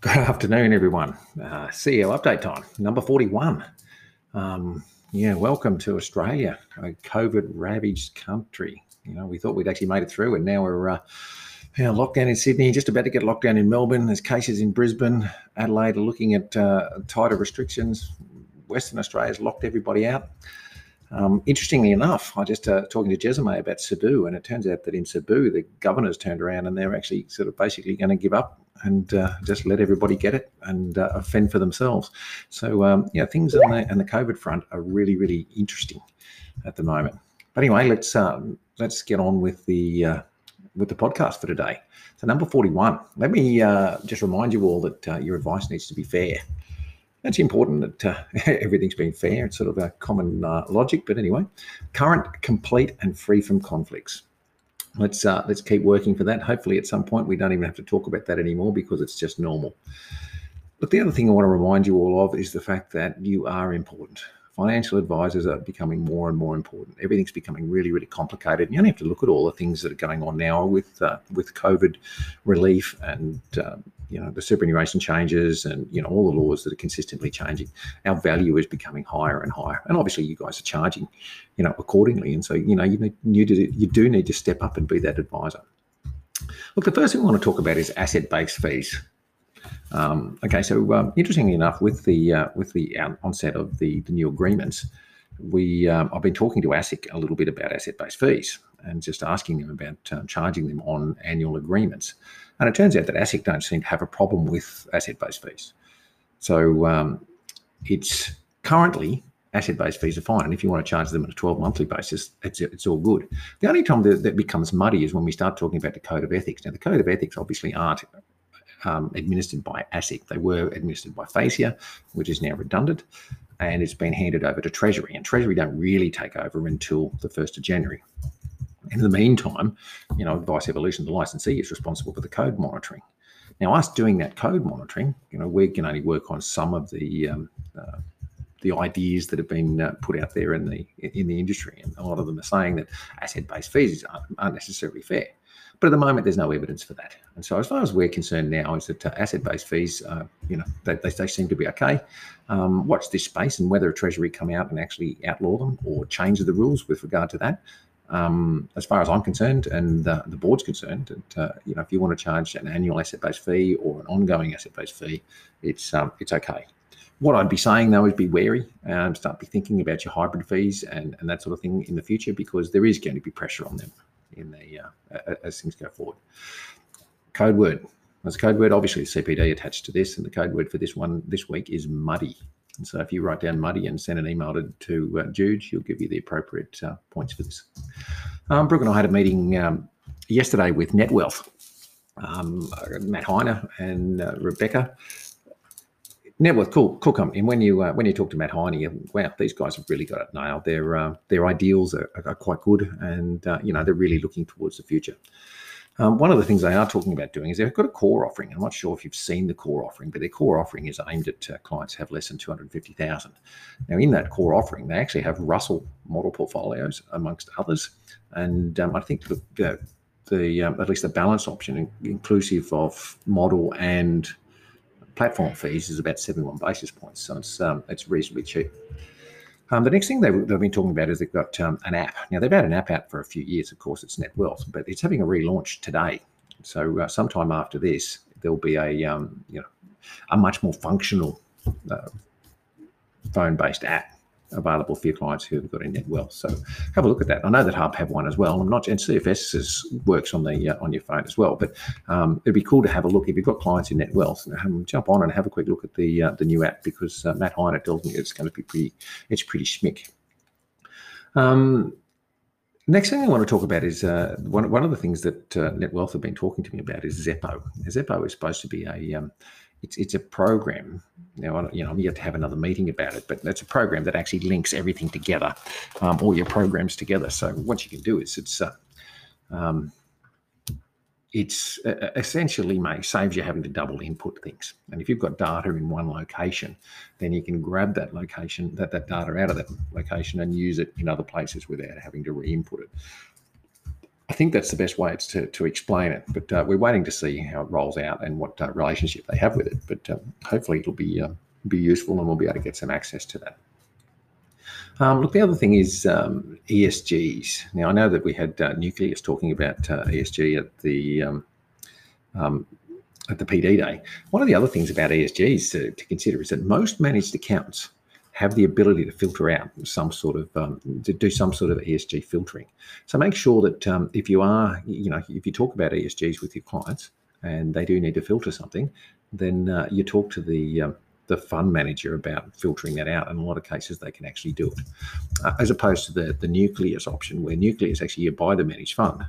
Good afternoon, everyone. Uh, CEO update time, number 41. Um, yeah, welcome to Australia, a COVID ravaged country. You know, we thought we'd actually made it through, and now we're uh, you know, lockdown in Sydney, just about to get locked down in Melbourne. There's cases in Brisbane, Adelaide are looking at uh, tighter restrictions. Western Australia's locked everybody out. Um, interestingly enough, I just uh, talking to Jezime about Cebu, and it turns out that in Cebu, the governor's turned around and they're actually sort of basically going to give up and uh, just let everybody get it and uh, fend for themselves. So um, yeah, things on the, the COVID front are really really interesting at the moment. But anyway, let's um, let's get on with the uh, with the podcast for today. So number forty one. Let me uh, just remind you all that uh, your advice needs to be fair. It's important that uh, everything's been fair. It's sort of a common uh, logic, but anyway, current, complete, and free from conflicts. Let's uh, let's keep working for that. Hopefully, at some point, we don't even have to talk about that anymore because it's just normal. But the other thing I want to remind you all of is the fact that you are important financial advisors are becoming more and more important. Everything's becoming really, really complicated. And You only have to look at all the things that are going on now with uh, with COVID relief and um, you know the superannuation changes and you know all the laws that are consistently changing. Our value is becoming higher and higher, and obviously you guys are charging, you know, accordingly. And so you know you need you do, you do need to step up and be that advisor. Look, the first thing I want to talk about is asset-based fees. Um, okay, so um, interestingly enough, with the uh, with the onset of the, the new agreements, we um, I've been talking to ASIC a little bit about asset-based fees and just asking them about uh, charging them on annual agreements. And it turns out that ASIC don't seem to have a problem with asset-based fees. So um, it's currently asset-based fees are fine, and if you want to charge them on a 12 monthly basis, it's it's all good. The only time that, that becomes muddy is when we start talking about the code of ethics. Now, the code of ethics obviously aren't um, administered by ASIC. They were administered by FASEA, which is now redundant, and it's been handed over to Treasury. And Treasury don't really take over until the 1st of January. In the meantime, you know, Advice Evolution, the licensee, is responsible for the code monitoring. Now, us doing that code monitoring, you know, we can only work on some of the um, uh, the ideas that have been uh, put out there in the in the industry, and a lot of them are saying that asset-based fees aren't, necessarily fair. But at the moment, there's no evidence for that. And so, as far as we're concerned now, is that uh, asset-based fees, uh, you know, they, they, they, seem to be okay. Um, watch this space and whether a Treasury come out and actually outlaw them or change the rules with regard to that. Um, as far as I'm concerned, and uh, the board's concerned, that uh, you know, if you want to charge an annual asset-based fee or an ongoing asset-based fee, it's um, it's okay. What I'd be saying though is be wary and start be thinking about your hybrid fees and, and that sort of thing in the future because there is going to be pressure on them in the uh, as things go forward. Code word. As a code word, obviously CPD attached to this, and the code word for this one this week is muddy. And so if you write down muddy and send an email to, to uh, Jude, she'll give you the appropriate uh, points for this. Um, Brooke and I had a meeting um, yesterday with NetWealth, um, Matt Heine and uh, Rebecca NetWealth, cool, cool company. And when you uh, when you talk to Matt Heine, wow, these guys have really got it nailed. Their uh, their ideals are, are, quite good, and uh, you know they're really looking towards the future. Um, one of the things they are talking about doing is they've got a core offering. I'm not sure if you've seen the core offering, but their core offering is aimed at uh, clients who have less than 250,000. Now, in that core offering, they actually have Russell model portfolios amongst others, and um, I think the, the um, at least the balance option, inclusive of model and platform fees is about 71 basis points, so it's um, it's reasonably cheap. Um, the next thing they've, they've, been talking about is they've got um, an app. Now they've had an app out for a few years. Of course, it's Netwealth, but it's having a relaunch today. So uh, sometime after this, there'll be a um, you know a much more functional uh, phone-based app available for your clients who have got a NetWealth. So have a look at that. I know that Hub have one as well. I'm not, and CFS works on the uh, on your phone as well. But um, it'd be cool to have a look if you've got clients in NetWealth. Um, jump on and have a quick look at the uh, the new app because uh, Matt Heine tells me it's going to be pretty. It's pretty schmick. Um, Next thing I want to talk about is uh, one, one of the things that uh, NetWealth have been talking to me about is Zeppo. Zeppo is supposed to be a um, it's it's a program. Now, you know, I'm yet to have another meeting about it, but it's a program that actually links everything together, um, all your programs together. So what you can do is it's uh, um, it's uh, essentially may saves you having to double input things. And if you've got data in one location, then you can grab that location, that that data out of that location, and use it in other places without having to re-input it. I think that's the best way to, to explain it. But uh, we're waiting to see how it rolls out and what uh, relationship they have with it. But um, hopefully it'll be uh, be useful and we'll be able to get some access to that. Um, look, the other thing is um, ESGs. Now I know that we had uh, Nucleus talking about uh, ESG at the um, um, at the PD day. One of the other things about ESGs to, to consider is that most managed accounts have the ability to filter out some sort of um, to do some sort of ESG filtering. So make sure that um, if you are, you know, if you talk about ESGs with your clients and they do need to filter something, then uh, you talk to the um, the fund manager about filtering that out. In a lot of cases, they can actually do it, uh, as opposed to the the nucleus option, where nucleus actually you buy the managed fund,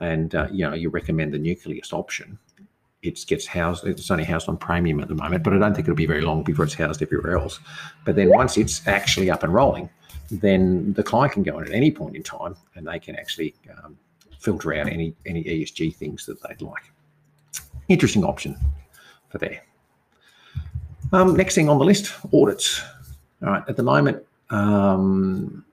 and uh, you know you recommend the nucleus option, it gets housed. It's only housed on premium at the moment, but I don't think it'll be very long before it's housed everywhere else. But then once it's actually up and rolling, then the client can go in at any point in time and they can actually um, filter out any any ESG things that they'd like. Interesting option for there. Um, next thing on the list, audits. All right, at the moment, um,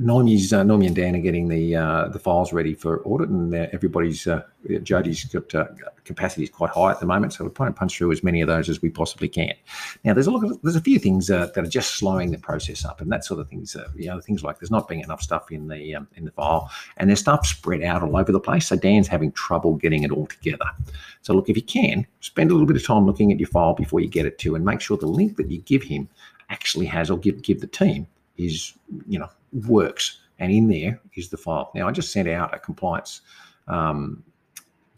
Noemi's uh, Normie and Dan are getting the uh, the files ready for audit, and everybody's uh, Jody's got uh, capacity is quite high at the moment, so we're trying to punch through as many of those as we possibly can. Now, there's a look, there's a few things uh, that are just slowing the process up, and that sort of things. Uh, you know, things like there's not being enough stuff in the um, in the file, and there's stuff spread out all over the place. So Dan's having trouble getting it all together. So look, if you can, spend a little bit of time looking at your file before you get it to, and make sure the link that you give him actually has or give give the team is you know works. And in there is the file. Now, I just sent out a compliance um,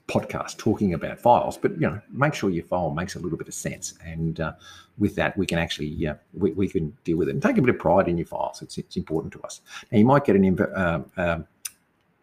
podcast talking about files, but you know, make sure your file makes a little bit of sense. And uh, with that, we can actually uh, we, we can deal with it and take a bit of pride in your files. It's, it's important to us. Now, you might get an uh, uh,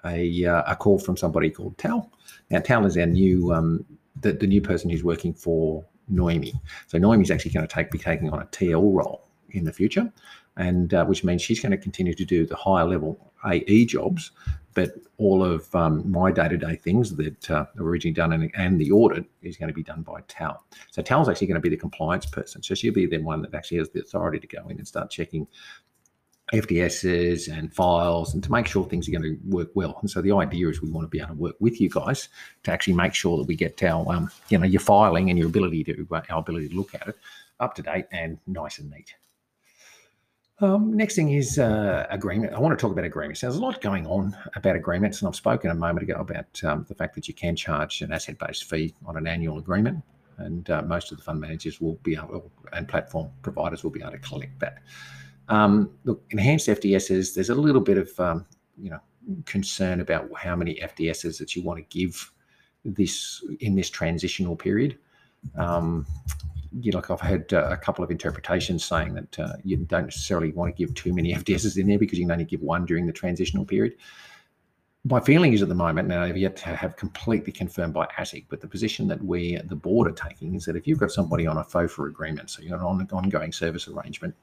a, uh, a call from somebody called Tal. Now, Tal is our new um, the, the new person who's working for Noemi. So Noemi is actually going to take be taking on a TL role in the future and uh, which means she's going to continue to do the higher level AE jobs, but all of um, my day-to-day things that uh, are originally done and, the audit is going to be done by Tal. So Tal's actually going to be the compliance person. So she'll be the one that actually has the authority to go in and start checking FDSs and files and to make sure things are going to work well. And so the idea is we want to be able to work with you guys to actually make sure that we get um, you know, your filing and your ability to, uh, our ability to look at it up to date and nice and neat. Um, next thing is uh, agreement. I want to talk about agreements. There's a lot going on about agreements, and I've spoken a moment ago about um, the fact that you can charge an asset-based fee on an annual agreement, and uh, most of the fund managers will be able, and platform providers will be able to collect that. Um, look, enhanced FDSs. There's a little bit of um, you know concern about how many FDSs that you want to give this in this transitional period. Um, you know, like I've had uh, a couple of interpretations saying that uh, you don't necessarily want to give too many FDSs in there because you can only give one during the transitional period. My feeling is at the moment, now I've yet to have completely confirmed by ASIC, but the position that we, at the board, are taking is that if you've got somebody on a FOFA agreement, so you're on an ongoing service arrangement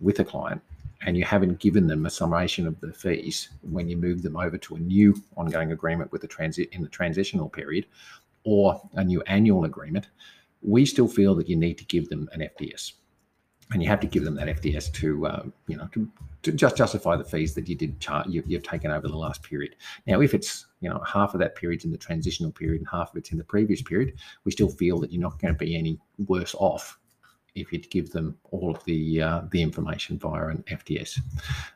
with a client, and you haven't given them a summation of the fees when you move them over to a new ongoing agreement with the transit in the transitional period, or a new annual agreement, we still feel that you need to give them an FDS. And you have to give them that FDS to, uh, you know, to, to, just justify the fees that you did charge, you, you've taken over the last period. Now, if it's, you know, half of that period's in the transitional period and half of it's in the previous period, we still feel that you're not going to be any worse off if you give them all of the uh, the information via an FDS.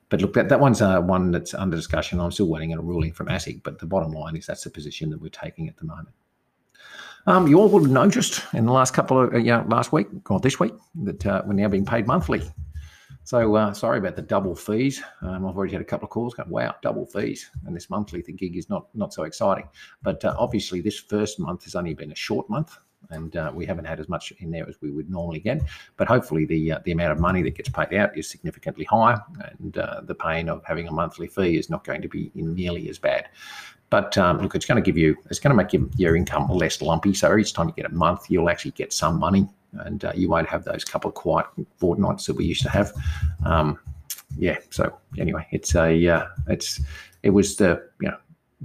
But look, that, that one's uh, one that's under discussion. I'm still waiting on a ruling from ASIC, but the bottom line is that's the position that we're taking at the moment. Um, you all would have noticed in the last couple of, uh, yeah, last week or this week that uh, we're now being paid monthly. So uh, sorry about the double fees. Um, I've already had a couple of calls going, wow, double fees. And this monthly the gig is not not so exciting. But uh, obviously, this first month has only been a short month. And uh, we haven't had as much in there as we would normally get, but hopefully the uh, the amount of money that gets paid out is significantly higher, and the pain of having a monthly fee is not going to be nearly as bad. But um, look, it's going to give you, it's going to make your, your income less lumpy. So each time you get a month, you'll actually get some money, and uh, you won't have those couple of quiet fortnights that we used to have. Um, yeah. So anyway, it's a, uh, it's, it was the, you know,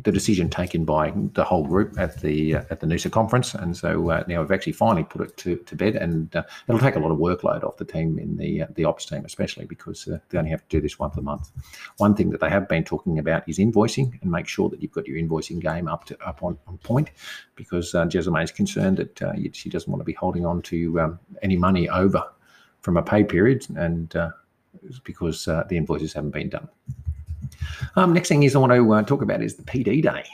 the decision taken by the whole group at the uh, at the Noosa conference, and so uh, now we've actually finally put it to, to bed, and uh, it'll take a lot of workload off the team in the uh, the ops team, especially because uh, they only have to do this once a month. One thing that they have been talking about is invoicing, and make sure that you've got your invoicing game up to up on, on point, because uh, is concerned that uh, she doesn't want to be holding on to um, any money over from a pay period, and because the invoices haven't been done. Um, next thing is I want to uh, talk about is the PD day.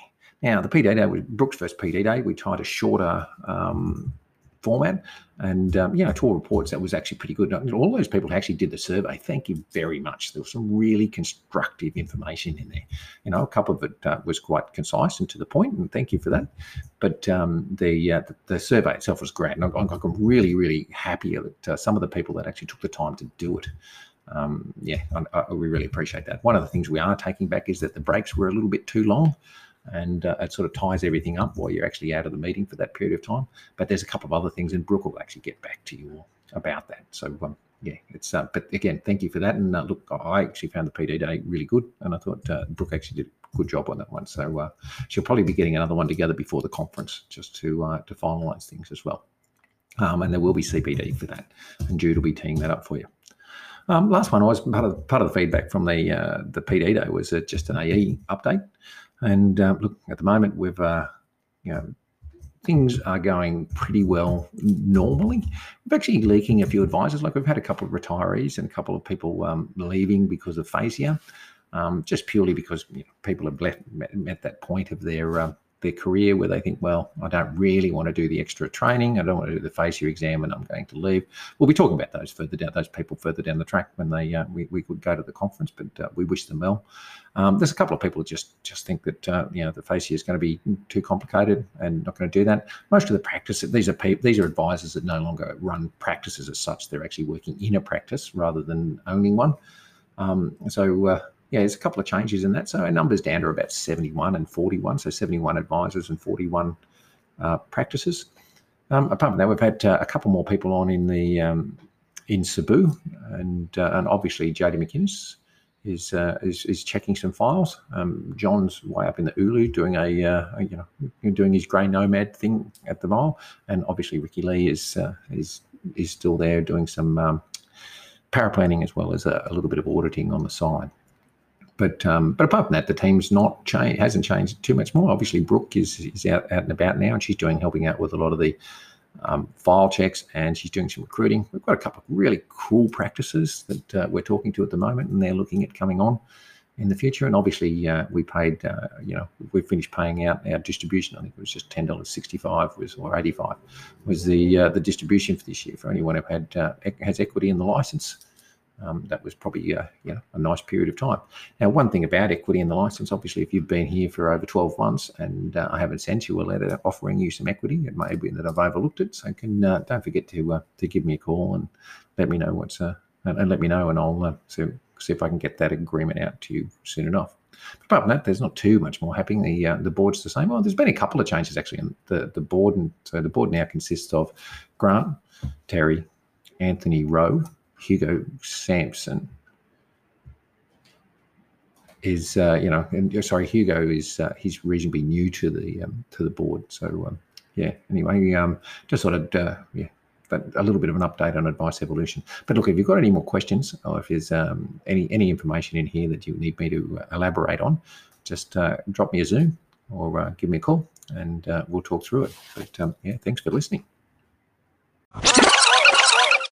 Now, the PD day was Brooke's first PD day. We tried a shorter um, format, and um, you know, to reports, that was actually pretty good. All those people who actually did the survey, thank you very much. There was some really constructive information in there. You know, a couple of it uh, was quite concise and to the point, and thank you for that. But um, the, uh, the, the survey itself was great, and I'm, I'm really, really happy that uh, some of the people that actually took the time to do it um, yeah, I, I, we really appreciate that. One of the things we are taking back is that the breaks were a little bit too long, and uh, it sort of ties everything up while you're actually out of the meeting for that period of time. But there's a couple of other things, and Brooke will actually get back to you about that. So um, yeah, it's uh, but again, thank you for that. And uh, look, I actually found the PD day really good, and I thought uh, Brooke actually did a good job on that one. So uh, she'll probably be getting another one together before the conference just to uh, to finalise things as well. Um, and there will be CPD for that, and Jude will be teeing that up for you. Um, last one I was part of part of the feedback from the uh, the PD day was uh, just an AE update, and uh, look at the moment we've uh, you know things are going pretty well normally. We're actually leaking a few advisors. Like we've had a couple of retirees and a couple of people um, leaving because of FASEA, um, just purely because you know, people have left, met, met, that point of their uh, their career where they think, well, I don't really want to do the extra training. I don't want to do the FASEA exam, and I'm going to leave. We'll be talking about those further down, those people further down the track when they uh, we, we could go to the conference, but uh, we wish them well. Um, there's a couple of people that just just think that uh, you know the FASEA is going to be too complicated and not going to do that. Most of the practice these are people these are advisors that no longer run practices as such. They're actually working in a practice rather than owning one. Um, so uh, yeah, there's a couple of changes in that. So our numbers down to about 71 and 41. So 71 advisors and 41 uh, practices. Um, apart from that, we've had uh, a couple more people on in the um, in Cebu, and uh, and obviously JD McInnes is, uh, is is checking some files. Um, John's way up in the Ulu doing a, uh, a, you know doing his grey nomad thing at the mile, and obviously Ricky Lee is uh, is is still there doing some um, planning as well as a, a little bit of auditing on the side. But um, but apart from that, the team's not changed, hasn't changed too much more. Obviously, Brooke is is out, out and about now, and she's doing helping out with a lot of the um, file checks, and she's doing some recruiting. We've got a couple of really cool practices that uh, we're talking to at the moment, and they're looking at coming on in the future. And obviously, uh, we paid, uh, you know, we finished paying out our distribution. I think it was just ten dollars sixty-five was or eighty-five was the uh, the distribution for this year for anyone who had uh, has equity in the license um, that was probably uh, you know, a nice period of time. Now, one thing about equity in the license, obviously, if you've been here for over 12 months and uh, I haven't sent you a letter offering you some equity, it may be that I've overlooked it. So can uh, don't forget to uh, to give me a call and let me know what's uh, and, and, let me know, and I'll see, see if I can get that agreement out to you soon enough. But apart from that, there's not too much more happening. The uh, the board's the same. Well, there's been a couple of changes actually in the the board, and so the board now consists of Grant, Terry, Anthony Rowe, Hugo Sampson is uh, you know and, uh, sorry Hugo is uh, he's reasonably new to the um, to the board. So um, yeah anyway um, just sort of uh, yeah but a little bit of an update on advice evolution. But look if you've got any more questions or if there's um, any any information in here that you need me to uh, elaborate on just uh, drop me a zoom or give me a call and uh, we'll talk through it. But um, yeah thanks for listening